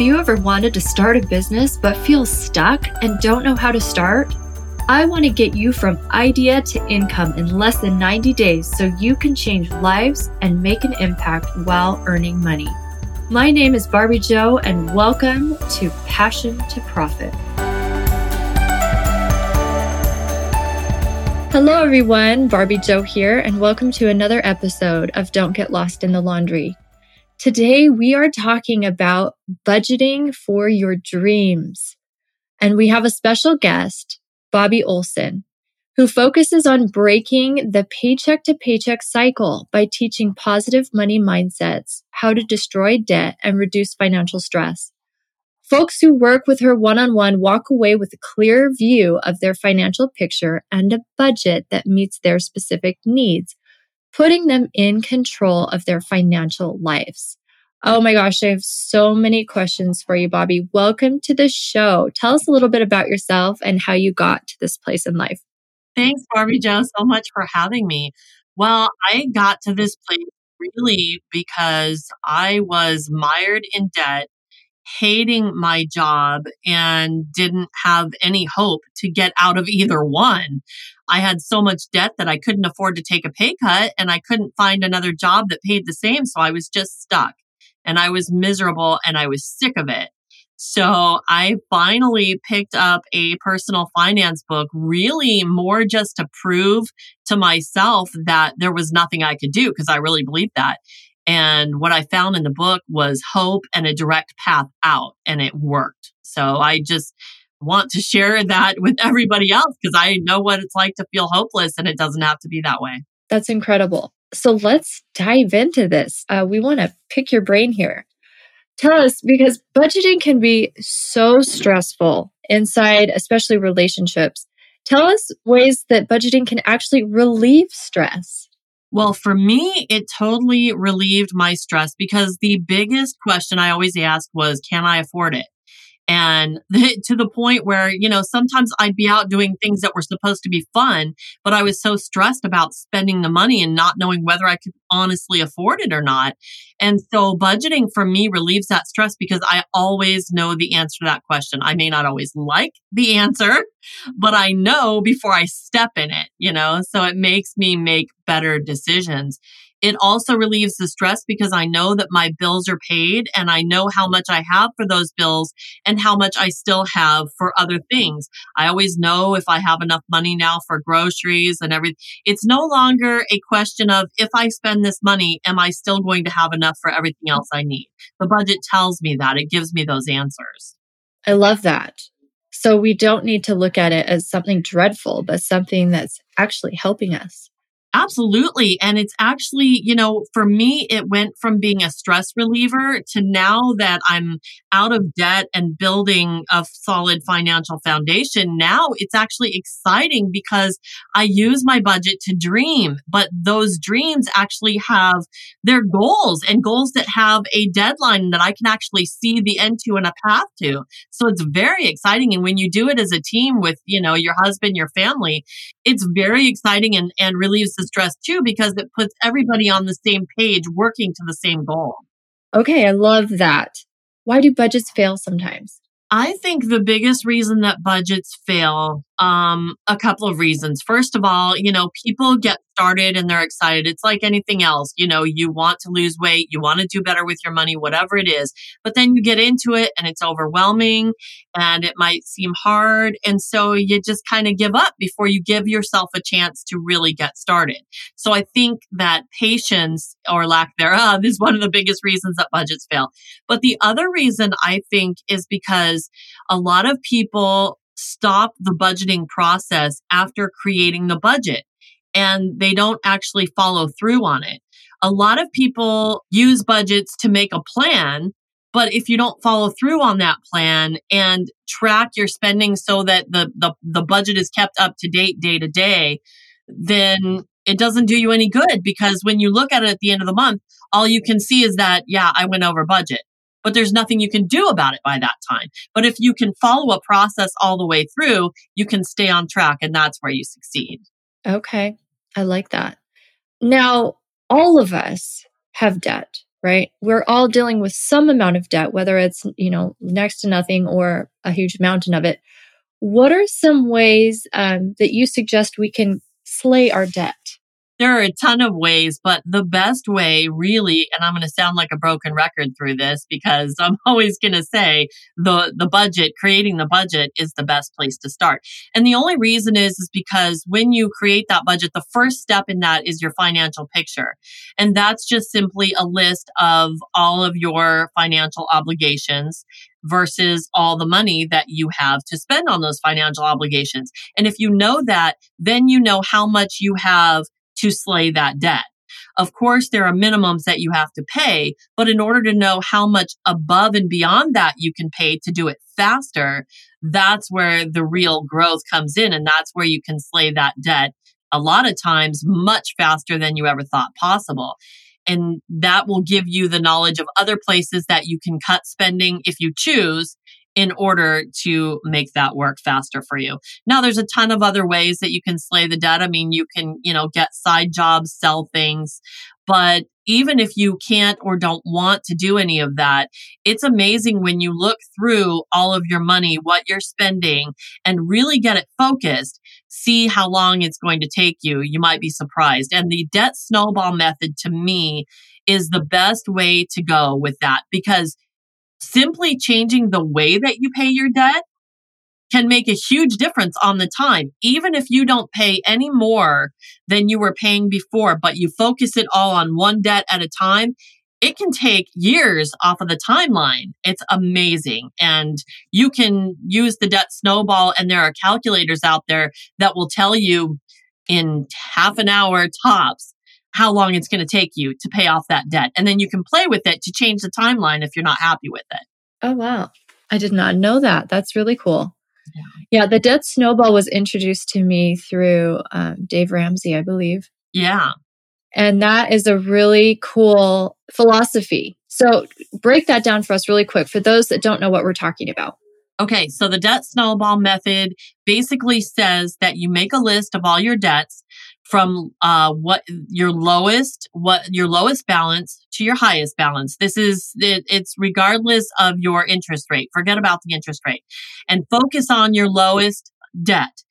Have you ever wanted to start a business but feel stuck and don't know how to start? I want to get you from idea to income in less than 90 days so you can change lives and make an impact while earning money. My name is Barbie Joe, and welcome to Passion to Profit. Hello, everyone. Barbie Joe here, and welcome to another episode of Don't Get Lost in the Laundry. Today, we are talking about budgeting for your dreams. And we have a special guest, Bobbi Olson, who focuses on breaking the paycheck to paycheck cycle by teaching positive money mindsets, how to destroy debt and reduce financial stress. Folks who work with her one on one walk away with a clear view of their financial picture and a budget that meets their specific needs putting them in control of their financial lives. Oh my gosh, I have so many questions for you, Bobbi. Welcome to the show. Tell us a little bit about yourself and how you got to this place in life. Thanks, Barbie Joe, so much for having me. Well, I got to this place really because I was mired in debt, hating my job, and didn't have any hope to get out of either one. I had so much debt that I couldn't afford to take a pay cut and I couldn't find another job that paid the same. So I was just stuck and I was miserable and I was sick of it. So I finally picked up a personal finance book, really more just to prove to myself that there was nothing I could do because I really believed that. And what I found in the book was hope and a direct path out, and it worked. So I just want to share that with everybody else because I know what it's like to feel hopeless and it doesn't have to be that way. That's incredible. So let's dive into this. Uh, we want to pick your brain here. Tell us because budgeting can be so stressful inside, especially relationships. Tell us ways that budgeting can actually relieve stress. Well, for me, it totally relieved my stress because the biggest question I always asked was, can I afford it? And to the point where you know sometimes i'd be out doing things that were supposed to be fun but i was so stressed about spending the money and not knowing whether i could honestly afford it or not. And so budgeting for me relieves that stress because i always know the answer to that question. I may not always like the answer but i know before i step in it you know? So it makes me make better decisions it also relieves the stress because I know that my bills are paid and I know how much I have for those bills and how much I still have for other things. I always know if I have enough money now for groceries and everything. It's no longer a question of if I spend this money, am I still going to have enough for everything else I need? The budget tells me that. It gives me those answers. I love that. So we don't need to look at it as something dreadful, but something that's actually helping us. Absolutely. And it's actually, you know, for me, it went from being a stress reliever to now that I'm out of debt and building a solid financial foundation. Now it's actually exciting because I use my budget to dream, but those dreams actually have their goals and goals that have a deadline that I can actually see the end to and a path to. So it's very exciting. And when you do it as a team with, you know, your husband, your family, it's very exciting and, and relieves the stress too because it puts everybody on the same page working to the same goal. Okay, I love that. Why do budgets fail sometimes? I think the biggest reason that budgets fail, um, a couple of reasons. First of all, you know, people get started and they're excited. It's like anything else. You know, you want to lose weight, you want to do better with your money, whatever it is. But then you get into it and it's overwhelming and it might seem hard. And so you just kind of give up before you give yourself a chance to really get started. So I think that patience or lack thereof is one of the biggest reasons that budgets fail. But the other reason I think is because a lot of people stop the budgeting process after creating the budget and they don't actually follow through on it. A lot of people use budgets to make a plan, but if you don't follow through on that plan and track your spending so that the, the, the budget is kept up to date day to day, then it doesn't do you any good because when you look at it at the end of the month, all you can see is that, yeah, I went over budget, but there's nothing you can do about it by that time. But if you can follow a process all the way through, you can stay on track and that's where you succeed. Okay. I like that. Now, all of us have debt. right? We're all dealing with some amount of debt, whether it's, you know, next to nothing or a huge mountain of it. What are some ways um, that you suggest we can slay our debt? There are a ton of ways, but the best way really, and I'm going to sound like a broken record through this because I'm always going to say the, the budget, creating the budget is the best place to start. And the only reason is, is because when you create that budget, the first step in that is your financial picture. And that's just simply a list of all of your financial obligations versus all the money that you have to spend on those financial obligations. And if you know that, then you know how much you have to slay that debt. Of course, there are minimums that you have to pay, but in order to know how much above and beyond that you can pay to do it faster, that's where the real growth comes in. And that's where you can slay that debt a lot of times much faster than you ever thought possible. And that will give you the knowledge of other places that you can cut spending if you choose in order to make that work faster for you. Now there's a ton of other ways that you can slay the debt. I mean, you can, you know, get side jobs, sell things, but even if you can't or don't want to do any of that, it's amazing when you look through all of your money, what you're spending and really get it focused. See how long it's going to take you. You might be surprised. And the debt snowball method to me is the best way to go with that because simply changing the way that you pay your debt can make a huge difference on the time. Even if you don't pay any more than you were paying before, but you focus it all on one debt at a time, it can take years off of the timeline. It's amazing. And you can use the debt snowball and there are calculators out there that will tell you in half an hour tops how long it's going to take you to pay off that debt. And then you can play with it to change the timeline if you're not happy with it. Oh, wow. I did not know that. That's really cool. Yeah, yeah the debt snowball was introduced to me through um, Dave Ramsey, I believe. Yeah. And that is a really cool philosophy. So break that down for us really quick for those that don't know what we're talking about. Okay, so the debt snowball method basically says that you make a list of all your debts from uh, what your lowest what your lowest balance to your highest balance. This is it, it's regardless of your interest rate. Forget about the interest rate. And focus on your lowest debt.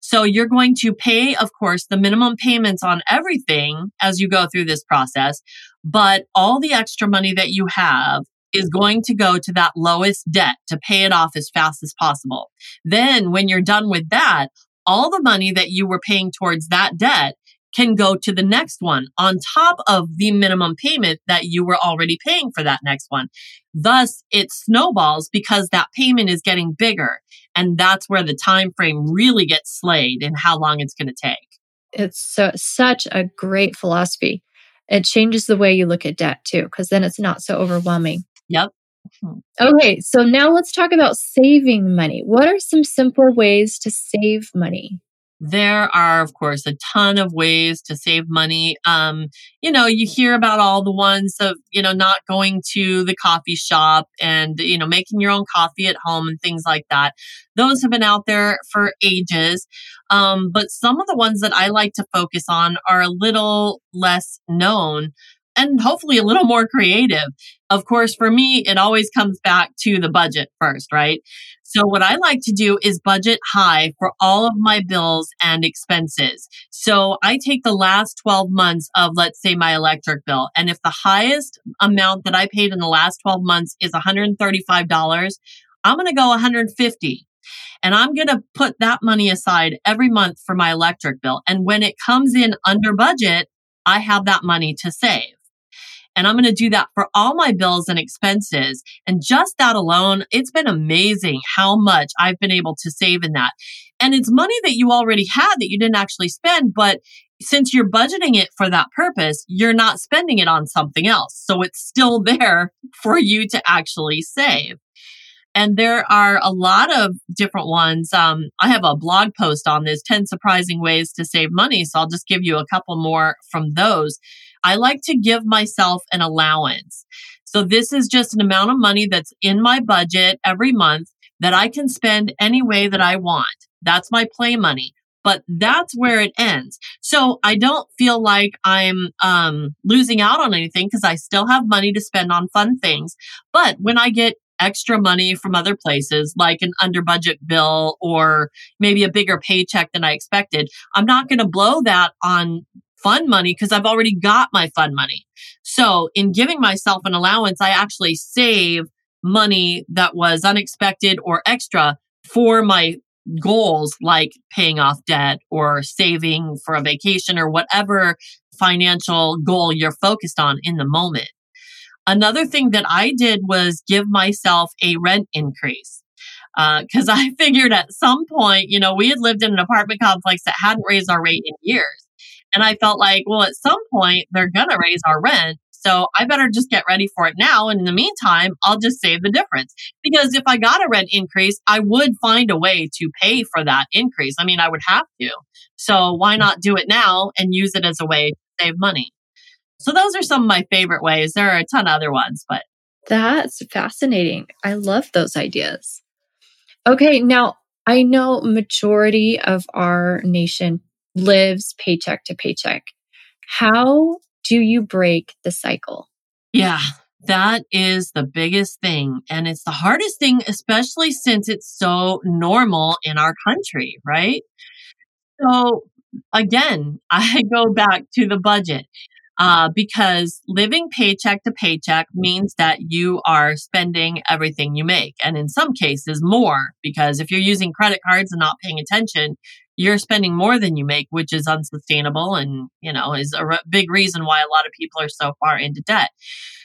So you're going to pay of course the minimum payments on everything as you go through this process but all the extra money that you have is going to go to that lowest debt to pay it off as fast as possible. Then when you're done with that, all the money that you were paying towards that debt can go to the next one on top of the minimum payment that you were already paying for that next one. Thus, it snowballs because that payment is getting bigger. And that's where the time frame really gets slayed and how long it's going to take. It's so, such a great philosophy. It changes the way you look at debt too, because then it's not so overwhelming. Yep. Hmm. Okay, so now let's talk about saving money. What are some simple ways to save money? There are, of course, a ton of ways to save money. Um, you know, you hear about all the ones of, you know, not going to the coffee shop and, you know, making your own coffee at home and things like that. Those have been out there for ages. Um, but some of the ones that I like to focus on are a little less known and hopefully a little more creative. Of course, for me, it always comes back to the budget first, right? So what I like to do is budget high for all of my bills and expenses. So I take the last 12 months of, let's say, my electric bill. And if the highest amount that I paid in the last 12 months is $135, I'm going to go 150 and I'm going to put that money aside every month for my electric bill. And when it comes in under budget, I have that money to save. And I'm going to do that for all my bills and expenses. And just that alone, it's been amazing how much I've been able to save in that. And it's money that you already had that you didn't actually spend, but since you're budgeting it for that purpose, you're not spending it on something else. So it's still there for you to actually save. And there are a lot of different ones. Um, I have a blog post on this 10 surprising ways to save money. So I'll just give you a couple more from those. I like to give myself an allowance. So this is just an amount of money that's in my budget every month that I can spend any way that I want. That's my play money. but that's where it ends. So I don't feel like I'm um, losing out on anything because I still have money to spend on fun things. But when I get extra money from other places, like an under budget bill or maybe a bigger paycheck than I expected, I'm not going to blow that on fun money because I've already got my fun money. So in giving myself an allowance, I actually save money that was unexpected or extra for my goals like paying off debt or saving for a vacation or whatever financial goal you're focused on in the moment. Another thing that I did was give myself a rent increase. Because uh, I figured at some point, you know, we had lived in an apartment complex that hadn't raised our rate in years. And I felt like, well, at some point, they're going to raise our rent. So I better just get ready for it now. And in the meantime, I'll just save the difference. Because if I got a rent increase, I would find a way to pay for that increase. I mean, I would have to. So why not do it now and use it as a way to save money? So those are some of my favorite ways. There are a ton of other ones, but that's fascinating. I love those ideas. Okay, now I know majority of our nation lives paycheck to paycheck. How do you break the cycle? Yeah, that is the biggest thing. And it's the hardest thing, especially since it's so normal in our country, right? So again, I go back to the budget. Uh, because living paycheck to paycheck means that you are spending everything you make. And in some cases, more, because if you're using credit cards and not paying attention, you're spending more than you make, which is unsustainable and, you know, is a re- big reason why a lot of people are so far into debt.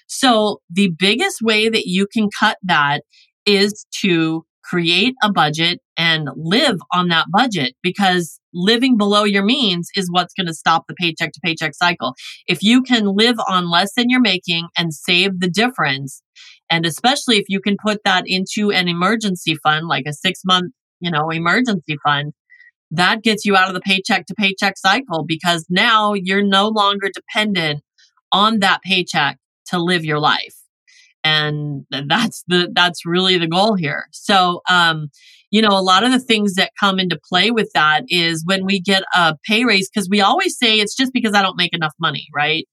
So the biggest way that you can cut that is to create a budget and live on that budget because living below your means is what's going to stop the paycheck to paycheck cycle. If you can live on less than you're making and save the difference, and especially if you can put that into an emergency fund, like a six month, you know, emergency fund, that gets you out of the paycheck to paycheck cycle because now you're no longer dependent on that paycheck to live your life. And that's the, that's really the goal here. So, um, you know, a lot of the things that come into play with that is when we get a pay raise, because we always say it's just because I don't make enough money, right?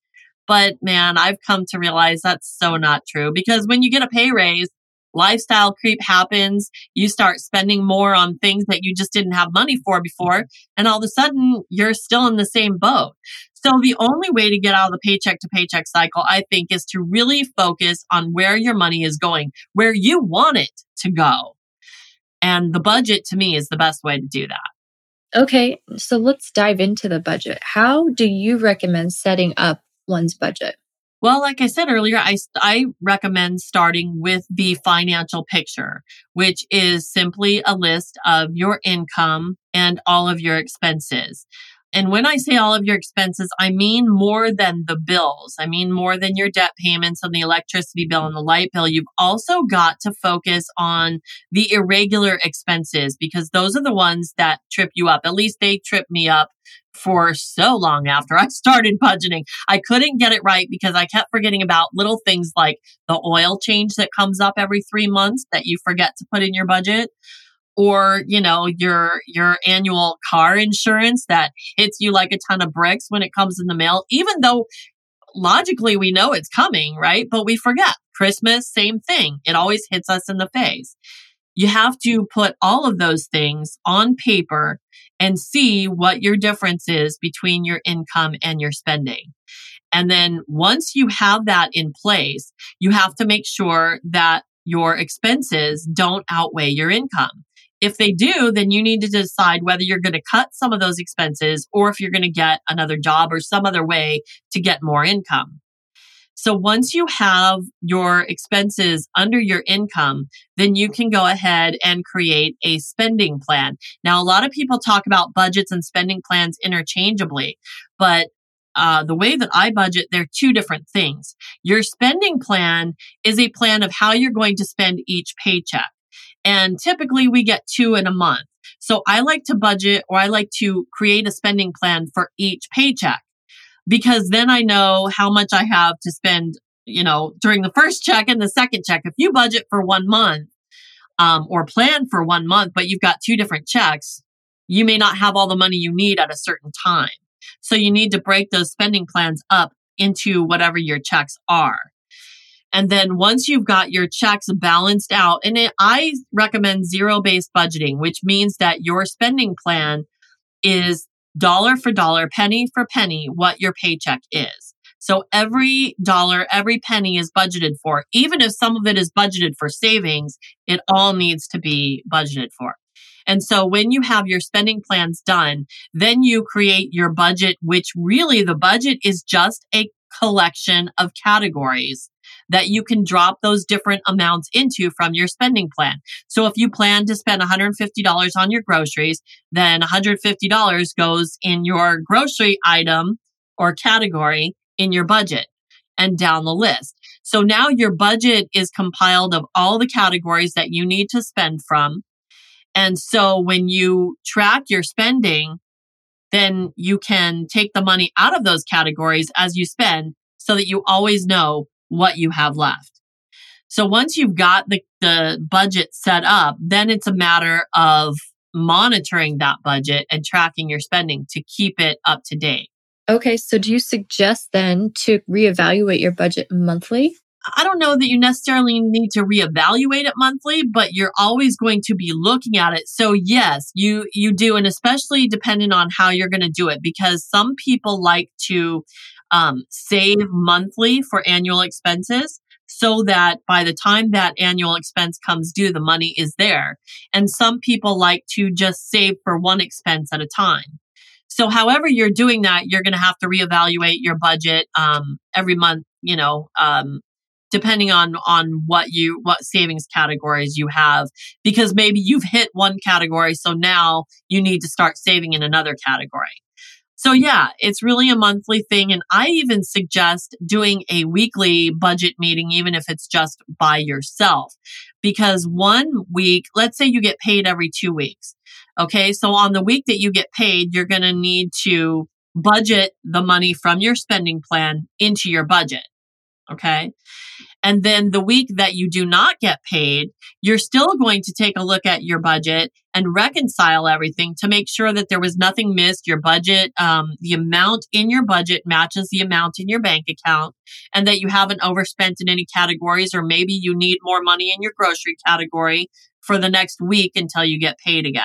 But man, I've come to realize that's so not true because when you get a pay raise, lifestyle creep happens. You start spending more on things that you just didn't have money for before. And all of a sudden you're still in the same boat. So the only way to get out of the paycheck to paycheck cycle, I think, is to really focus on where your money is going, where you want it to go. And the budget to me is the best way to do that. Okay. So let's dive into the budget. How do you recommend setting up one's budget? Well, like I said earlier, I, I recommend starting with the financial picture, which is simply a list of your income and all of your expenses. And when I say all of your expenses, I mean more than the bills. I mean more than your debt payments on the electricity bill and the light bill. You've also got to focus on the irregular expenses because those are the ones that trip you up. At least they trip me up for so long after I started budgeting. I couldn't get it right because I kept forgetting about little things like the oil change that comes up every three months that you forget to put in your budget or you know your your annual car insurance that hits you like a ton of bricks when it comes in the mail even though logically we know it's coming right? But we forget. Christmas same thing. It always hits us in the face you have to put all of those things on paper and see what your difference is between your income and your spending. And then once you have that in place, you have to make sure that your expenses don't outweigh your income. If they do, then you need to decide whether you're going to cut some of those expenses or if you're going to get another job or some other way to get more income. So once you have your expenses under your income, then you can go ahead and create a spending plan. Now, a lot of people talk about budgets and spending plans interchangeably, but uh, the way that I budget, they're two different things. Your spending plan is a plan of how you're going to spend each paycheck. And typically we get two in a month. So I like to budget or I like to create a spending plan for each paycheck because then I know how much I have to spend, you know, during the first check and the second check. If you budget for one month, um, or plan for one month, but you've got two different checks, you may not have all the money you need at a certain time. So you need to break those spending plans up into whatever your checks are. And then once you've got your checks balanced out, and it, I recommend zero based budgeting, which means that your spending plan is dollar for dollar, penny for penny, what your paycheck is. So every dollar, every penny is budgeted for. Even if some of it is budgeted for savings, it all needs to be budgeted for. And so when you have your spending plans done, then you create your budget, which really the budget is just a collection of categories that you can drop those different amounts into from your spending plan. So if you plan to spend $150 on your groceries, then $150 goes in your grocery item or category in your budget and down the list. So now your budget is compiled of all the categories that you need to spend from. And so when you track your spending, then you can take the money out of those categories as you spend so that you always know what you have left. So once you've got the, the budget set up, then it's a matter of monitoring that budget and tracking your spending to keep it up to date. Okay, so do you suggest then to reevaluate your budget monthly? I don't know that you necessarily need to reevaluate it monthly, but you're always going to be looking at it. So yes, you you do, and especially depending on how you're going to do it, because some people like to um, save monthly for annual expenses so that by the time that annual expense comes due, the money is there. And some people like to just save for one expense at a time. So however you're doing that, you're going to have to reevaluate your budget um, every month, you know, um, depending on on what you what savings categories you have because maybe you've hit one category so now you need to start saving in another category so yeah, it's really a monthly thing. And I even suggest doing a weekly budget meeting, even if it's just by yourself. Because one week, let's say you get paid every two weeks. Okay. So on the week that you get paid, you're going to need to budget the money from your spending plan into your budget. Okay. And then the week that you do not get paid, you're still going to take a look at your budget and reconcile everything to make sure that there was nothing missed. Your budget, um, the amount in your budget matches the amount in your bank account and that you haven't overspent in any categories or maybe you need more money in your grocery category for the next week until you get paid again.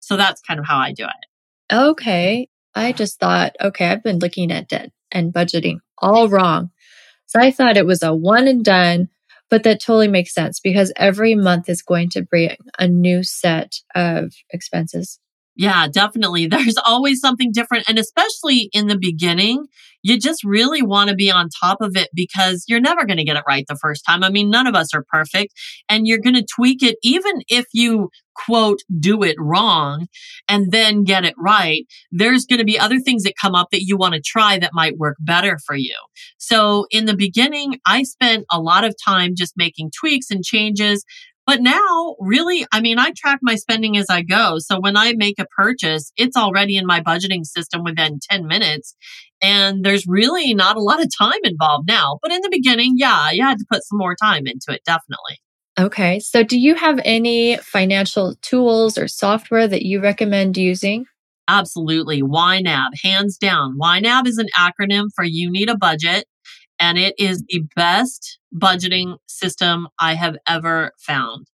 So that's kind of how I do it. Okay. I just thought, okay, I've been looking at debt and budgeting all wrong. So I thought it was a one and done, but that totally makes sense because every month is going to bring a new set of expenses. Yeah, definitely. There's always something different. And especially in the beginning, you just really want to be on top of it because you're never going to get it right the first time. I mean, none of us are perfect and you're going to tweak it even if you quote do it wrong and then get it right. There's going to be other things that come up that you want to try that might work better for you. So in the beginning, I spent a lot of time just making tweaks and changes but now, really, I mean, I track my spending as I go. So when I make a purchase, it's already in my budgeting system within 10 minutes. And there's really not a lot of time involved now. But in the beginning, yeah, you had to put some more time into it, definitely. Okay. So do you have any financial tools or software that you recommend using? Absolutely. YNAB, hands down. YNAB is an acronym for You Need a Budget and it is the best budgeting system I have ever found.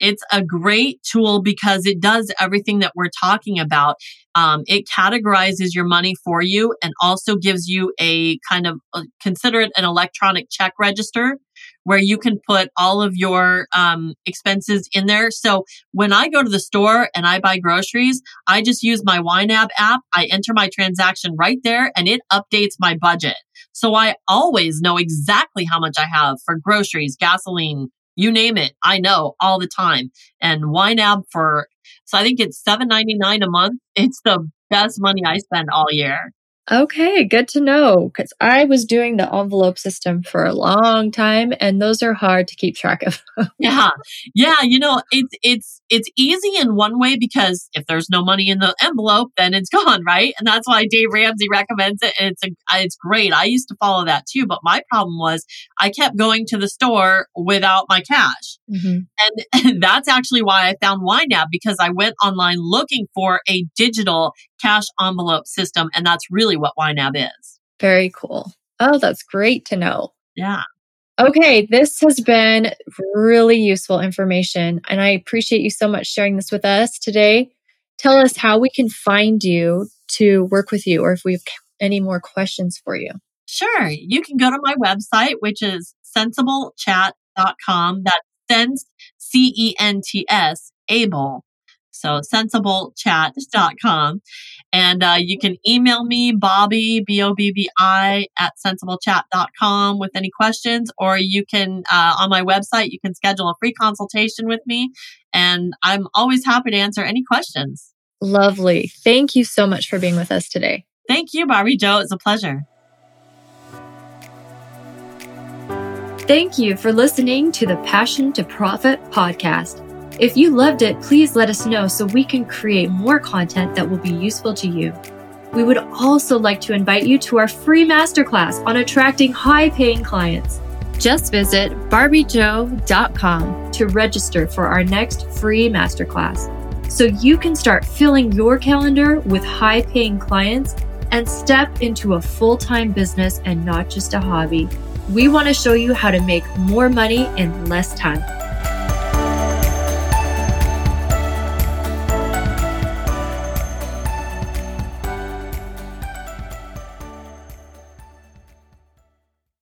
It's a great tool because it does everything that we're talking about. Um, it categorizes your money for you and also gives you a kind of uh, consider it an electronic check register where you can put all of your um, expenses in there. So when I go to the store and I buy groceries, I just use my YNAB app. I enter my transaction right there and it updates my budget. So I always know exactly how much I have for groceries, gasoline, you name it. I know all the time. And YNAB for, so I think it's seven ninety nine a month. It's the best money I spend all year. Okay, good to know because I was doing the envelope system for a long time and those are hard to keep track of. yeah. Yeah, you know, it's it's it's easy in one way because if there's no money in the envelope, then it's gone, right? And that's why Dave Ramsey recommends it. And it's a, it's great. I used to follow that too, but my problem was I kept going to the store without my cash. Mm-hmm. And that's actually why I found YNAB because I went online looking for a digital cash envelope system. And that's really what YNAB is. Very cool. Oh, that's great to know. Yeah. Okay, this has been really useful information, and I appreciate you so much sharing this with us today. Tell us how we can find you to work with you, or if we have any more questions for you. Sure. You can go to my website, which is centsablechat.com. That's sense, C E N T S, able. So centsablechat.com. And uh, you can email me, Bobbi, B O B B I, at centsablechat.com with any questions, or you can, uh, on my website, you can schedule a free consultation with me. And I'm always happy to answer any questions. Lovely. Thank you so much for being with us today. Thank you, Barbie Joe. It's a pleasure. Thank you for listening to the Passion to Profit podcast. If you loved it, please let us know so we can create more content that will be useful to you. We would also like to invite you to our free masterclass on attracting high paying clients. Just visit barbiejoe.com to register for our next free masterclass so you can start filling your calendar with high paying clients and step into a full time business and not just a hobby. We want to show you how to make more money in less time.